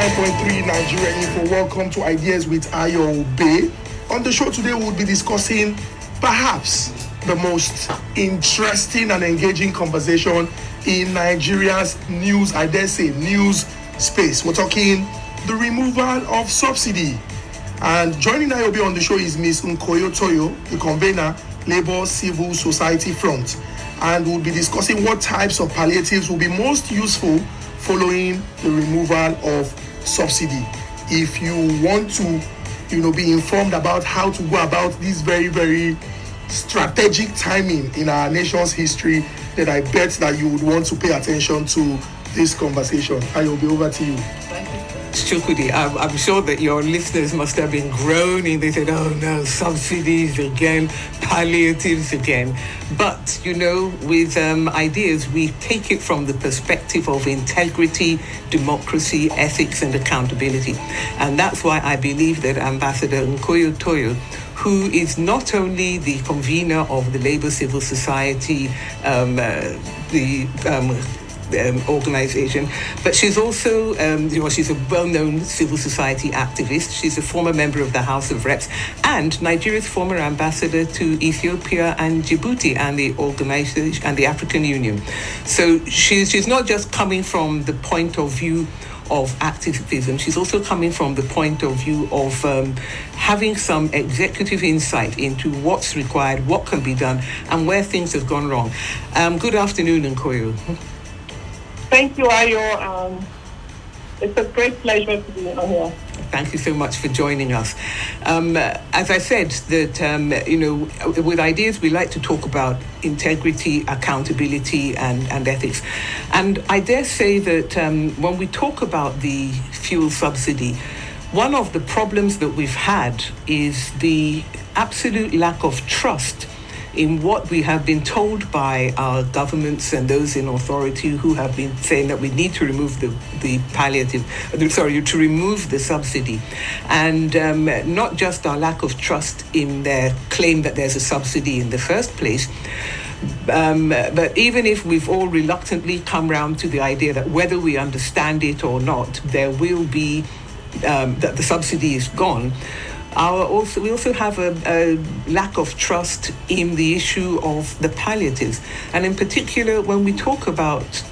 99.3 Nigeria Info. Welcome to Ideas with Ayo Obe. On the show today, we'll be discussing perhaps the most interesting and engaging conversation in Nigeria's news, I dare say, news space. We're talking the removal of subsidy. And joining Ayo Obe on the show is Miss Nkoyo Toyo, the convener, Labour Civil Society Front. And we'll be discussing what types of palliatives will be most useful following the removal of subsidy. If you want to, you know, be informed about how to go about this very, very strategic timing in our nation's history, then I bet that you would want to pay attention to this conversation. Ayo Obe over to you. Chukwudi, I'm, I'm sure that your listeners must have been groaning. They said, oh no, subsidies again, palliatives again. But, you know, with um, ideas, we take it from the perspective of integrity, democracy, ethics, and accountability. And that's why I believe that Ambassador Nkoyo Toyo who is not only the convener of the Labour Civil Society, um, uh, the um, um, organization, but she's also, um, you know, she's a well-known civil society activist. She's a former member of the House of Reps and Nigeria's former ambassador to Ethiopia and Djibouti and the organization and the African Union. So she's she's not just coming from the point of view of activism. She's also coming from the point of view of um, having some executive insight into what's required, what can be done, and where things have gone wrong. Um, good afternoon, Nkoyo. Thank you, Ayo. Um, it's a great pleasure to be on here. Thank you so much for joining us. Um, as I said, that um, you know, with ideas, we like to talk about integrity, accountability, and, and ethics. And I dare say that um, when we talk about the fuel subsidy, one of the problems that we've had is the absolute lack of trust in what we have been told by our governments and those in authority who have been saying that we need to remove the, the palliative, sorry, to remove the subsidy. And um, not just our lack of trust in their claim that there's a subsidy in the first place. Um, but even if we've all reluctantly come round to the idea that whether we understand it or not, there will be um, that the subsidy is gone, our also, we also have a, a, lack of trust in the issue of the palliatives. And in particular, when we talk about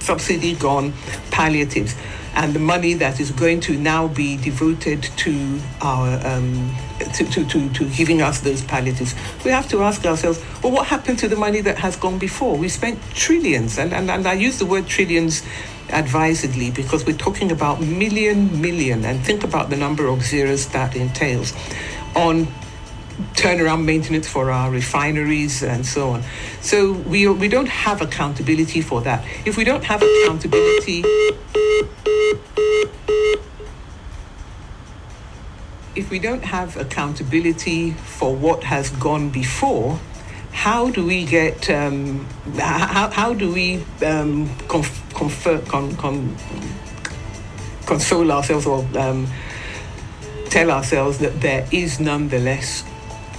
subsidy gone palliatives and the money that is going to now be devoted to our um, to, to, to, to giving us those palliatives, we have to ask ourselves, well, what happened to the money that has gone before? We spent trillions, and, and, and I use the word trillions advisedly because we're talking about million, million, and think about the number of zeros that entails on turnaround maintenance for our refineries and so on. So we, we don't have accountability for that. If we don't have accountability, if we don't have accountability for what has gone before, how do we get um, how, how do we um, conf- confer, con, con, console ourselves or um, tell ourselves that there is nonetheless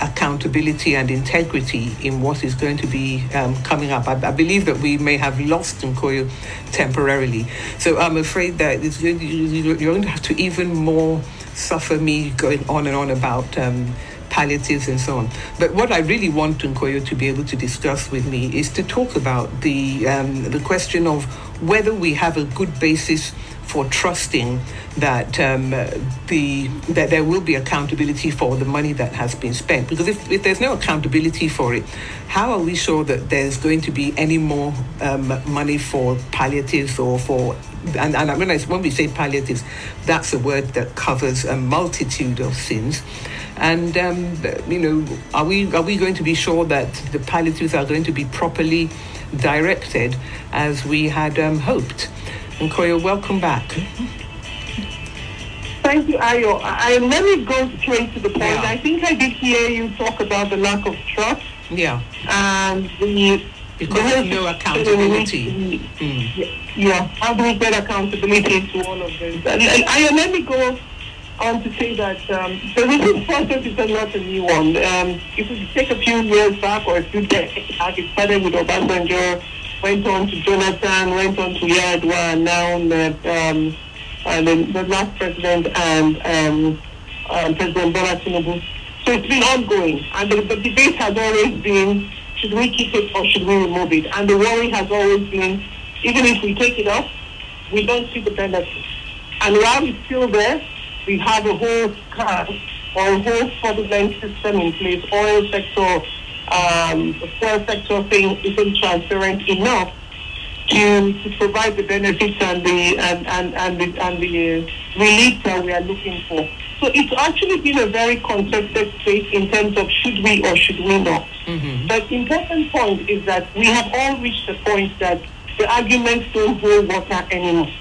accountability and integrity in what is going to be um, coming up. I, I, believe that we may have lost Nkoyo temporarily. So I'm afraid that to, you're going to have to even more suffer me going on and on about um, palliatives and so on. But what I really want Nkoyo to be able to discuss with me is to talk about the um, the question of whether we have a good basis for trusting that um, the that there will be accountability for the money that has been spent. Because if, if there's no accountability for it, how are we sure that there's going to be any more um, money for palliatives or for and, and when, I, when we say palliatives, that's a word that covers a multitude of sins. And um, you know, are we are we going to be sure that the palliatives are going to be properly directed as we had um, hoped? And Nkoyo, welcome back. Thank you, Ayo. I, let me go straight to the point. Yeah. I think I did hear you talk about the lack of trust. Yeah. And the because there's no accountability. Mm. Yeah. We get accountability to all of this? And, and Ayo, let me go on to say that um, the recent process is not a new one. Um, if we take a few years back or a few decades back, it started with Obasanjo, went on to Jonathan, went on to and now um, uh, the, the last president and um, uh, President Bola Tinubu. So it's been ongoing, and the, the debate has always been: should we keep it or should we remove it? And the worry has always been, even if we take it off, we don't see the benefits. And while it's still there, we have a whole car or a whole fraudulent system in place. Oil sector, um, the fuel sector thing isn't transparent enough to, to provide the benefits and the and, and, and the and the uh, relief that we are looking for. So it's actually been a very contested space in terms of should we or should we not. Mm-hmm. The important point is that we have all reached the point that the arguments don't hold water anymore.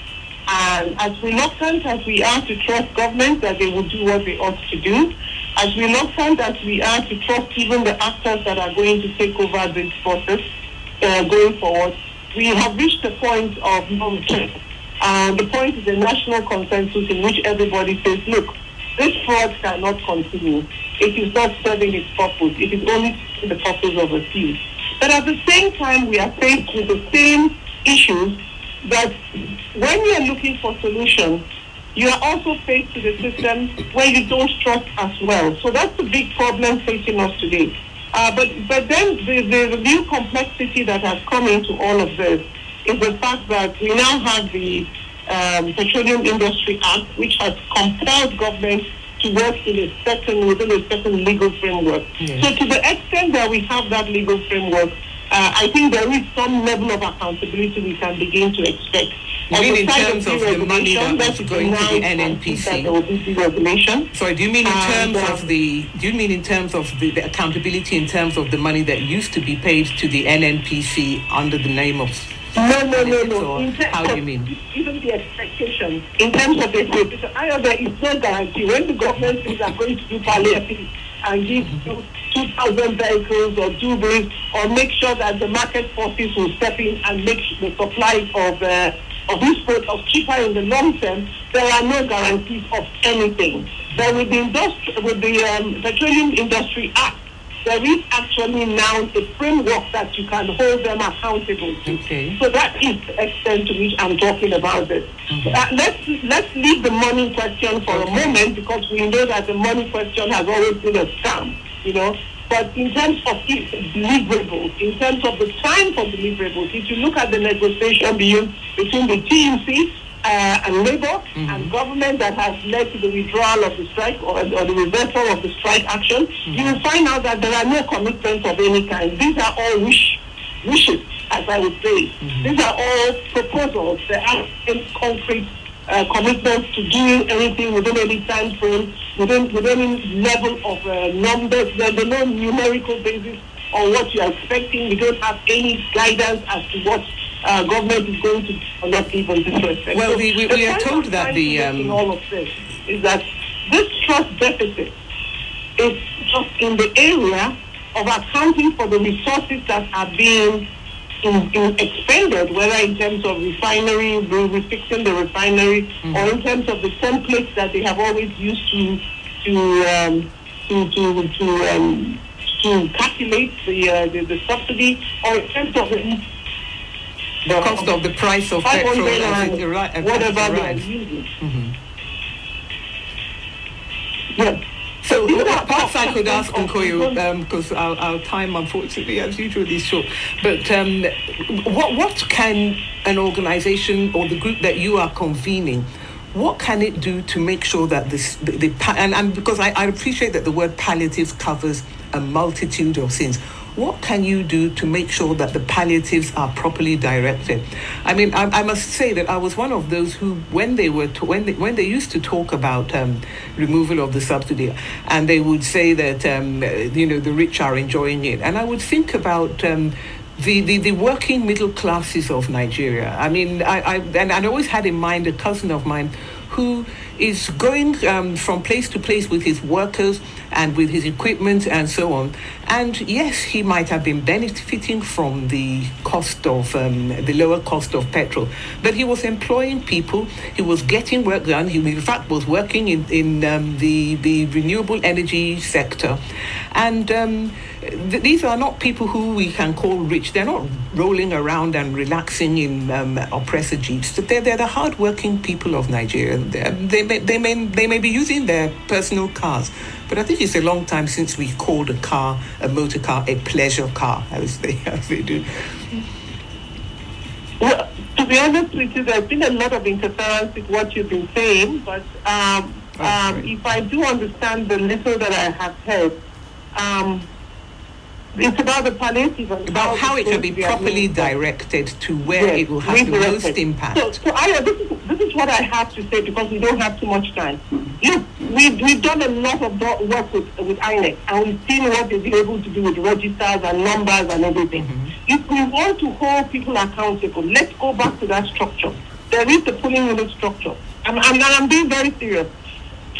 And as reluctant as we are to trust government that they will do what they ought to do, as reluctant as we are to trust even the actors that are going to take over this process uh, going forward, we have reached the point of no return. And the point is a national consensus in which everybody says, look, this fraud cannot continue. It is not serving its purpose. It is only the purpose of a few. But at the same time, we are faced with the same issues that when you are looking for solutions, you are also faced with a system where you don't trust as well. So that's the big problem facing us today. Uh, but but then the, the, the new complexity that has come into all of this is the fact that we now have the um, Petroleum Industry Act, which has compelled government to work in a certain within a certain legal framework. So to the extent that we have that legal framework, uh, I think there is some level of accountability we can begin to expect. You mean in terms of the money that was going to the announced, I think that NNPC? There will be deregulation. Sorry, do you mean in terms uh, of the do you mean in terms of the, the accountability in terms of the money that used to be paid to the NNPC under the name of No, no, no, no. In terms how do you mean? Even the expectations in terms of the expectation, I know there is no guarantee when the government are going to do palliative and give you 2,000 vehicles or do this or make sure that the market forces will step in and make the supply of uh, of this product cheaper in the long term, there are no guarantees of anything. But with the industri- with the um, Petroleum Industry Act, there is actually now a framework that you can hold them accountable to. Okay. So that is the extent to which I'm talking about this. Uh, let's let's leave the money question for a moment because we know that the money question has always been a scam, you know. But in terms of deliverables, in terms of the time for deliverables, if you look at the negotiation between, the TUC uh, and Labour and government that has led to the withdrawal of the strike or, or the reversal of the strike action, you will find out that there are no commitments of any kind. These are all wish, wishes, as I would say. These are all proposals. There are any concrete uh, commitments to doing anything within any time frame, within, within any level of uh, numbers. There's no numerical basis on what you are expecting. We don't have any guidance as to what uh, government is going to do or not even this respect. Well, we- we- we are told that the, um, all of this is that this trust deficit is just in the area of accounting for the resources that are being in, in expended, whether in terms of refinery, re- refixing the refinery, or in terms of the templates that they have always used to to um, to to to, um, to calculate the, uh, the the subsidy, or in terms of the, the cost of the price of petrol 500 as it arri- whatever it they are arrives. using. Mm-hmm. So uh, are perhaps I could ask Nkoyo, because um, our, our time, unfortunately, as usual, is short. But um, what what can an organisation or the group that you are convening, what can it do to make sure that this the, the and, and because I, I appreciate that the word palliative covers a multitude of sins. What can you do to make sure that the palliatives are properly directed? I mean, I, I must say that I was one of those who, when they were to, when they, when they used to talk about um, removal of the subsidy, and they would say that um, you know the rich are enjoying it, and I would think about. Um, the, the, the working middle classes of Nigeria. I mean, I, I, and I always had in mind a cousin of mine who is going um, from place to place with his workers and with his equipment and so on. And yes, he might have been benefiting from the cost of um, the lower cost of petrol, but he was employing people. He was getting work done. He, in fact, was working in in um, the the renewable energy sector, and. Th- these are not people who we can call rich. They're not rolling around and relaxing in um, oppressor jeeps. They're, they're the hardworking people of Nigeria. They're, they may, they, may, they may be using their personal cars, but I think it's a long time since we called a car, a motor car, a pleasure car, as they, as they do. Well, to be honest with you, there's been a lot of interference with what you've been saying, but um, um, if I do understand the little that I have heard, um, it's about the palliative and About how it can be properly directed to where Yes, it will have the most impact. So, so Ayo, this is, this is what I have to say because we don't have too much time. Look, we've, we've done a lot of work with, with INEC and we've seen what they've been able to do with registers and numbers and everything. Mm-hmm. If we want to hold people accountable, let's go back to that structure. There is the polling unit structure. And, and, and I'm being very serious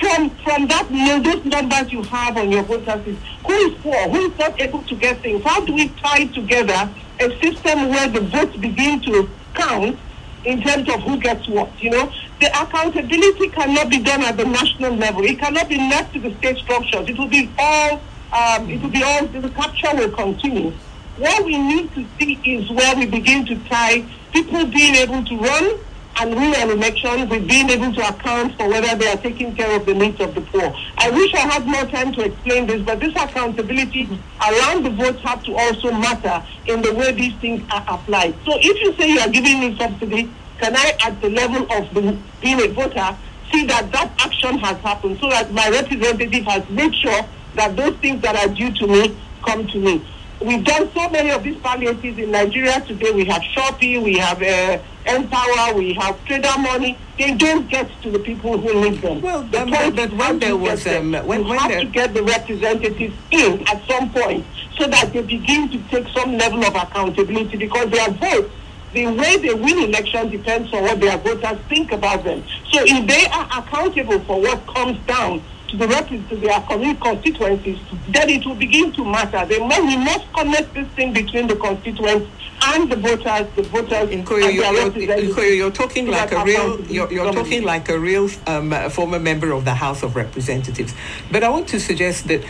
from from that those numbers you have on your voters is who is poor, who is not able to get things. How do we tie together a system where the votes begin to count in terms of who gets what? You know, the accountability cannot be done at the national level. It cannot be left to the state structures. It will be all. Um, it will be all. The capture will continue. What we need to see is where we begin to tie people being able to run and win an election with being able to account for whether they are taking care of the needs of the poor. I wish I had more time to explain this, but this accountability around the votes have to also matter in the way these things are applied. So if you say you are giving me subsidy, can I, at the level of the, being a voter, see that that action has happened so that my representative has made sure that those things that are due to me come to me. We've done so many of these palliatives in Nigeria today. We have SURE-P, we have uh, N-Power, we have Trader Money. They don't get to the people who need them. Well, the um, point but when there was, um, when- when have there- to get the representatives in at some point so that they begin to take some level of accountability because their votes the way they win elections depends on what their voters think about them. So if they are accountable for what comes down to the rep- to their community constituencies, then it will begin to matter. They must, we must connect this thing between the constituents and the voters, the voters Nkoyo, and you're, you're, you're talking like a real, you're, you're talking like a real um, former member of the House of Representatives. But I want to suggest that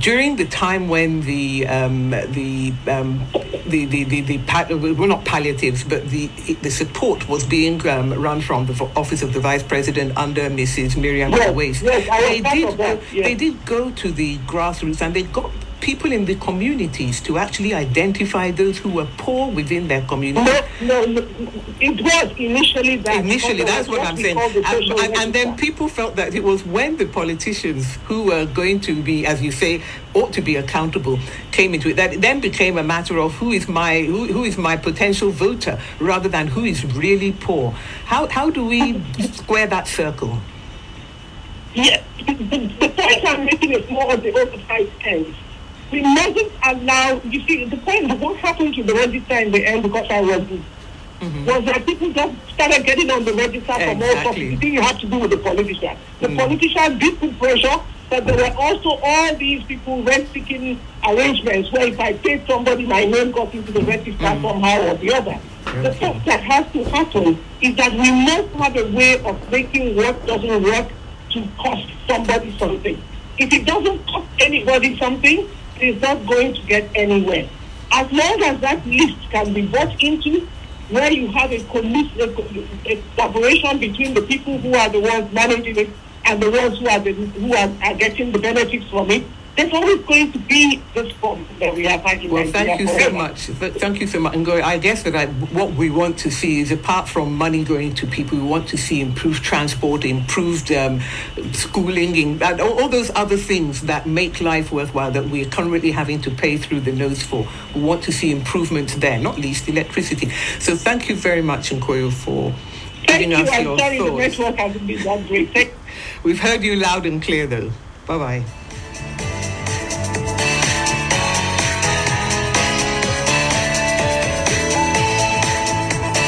during the time when the um, the, um, the the the the pa- well not palliatives but the the support was being um, run from the office of the vice president under Mrs. Maryam Yes, Uwais. yes, they did go, yes. they did go to the grassroots and they got people in the communities to actually identify those who were poor within their community. No, no, no, it was initially that. Initially, that's what I'm saying. the And, and, and then people felt that it was when the politicians who were going to be, as you say, ought to be accountable, came into it, that it then became a matter of who is my who, who is my potential voter rather than who is really poor. How how do we square that circle? Yes, the, the point I'm making is more on the oversight end. We mustn't allow, you see, the point of what happened to the register in the end because I was mm-hmm. was that people just started getting on the register for more stuff. Exactly. You think you have to do with the politician. The mm. politician did put pressure, but there were also all these people rent-seeking arrangements where if I paid somebody, my name got into the register mm. somehow or the other. The fact that has to happen is that we must have a way of making what doesn't work to cost somebody something. If it doesn't cost anybody something, is not going to get anywhere. As long as that list can be bought into, where you have a, collis- a, co- a collaboration between the people who are the ones managing it and the ones who are the, who are, are getting the benefits from it, there's always going to be this problem that we have Well, Nigeria thank you so much. Thank you so much. And I guess that I, what we want to see is apart from money going to people, we want to see improved transport, improved um, schooling, in, and all, all those other things that make life worthwhile that we're currently having to pay through the nose for. We want to see improvements there, not least electricity. So thank you very much, Nkoyo, for Thank giving you. us I'm your sorry the thoughts. network hasn't been that great. We've heard you loud and clear, though. Bye bye.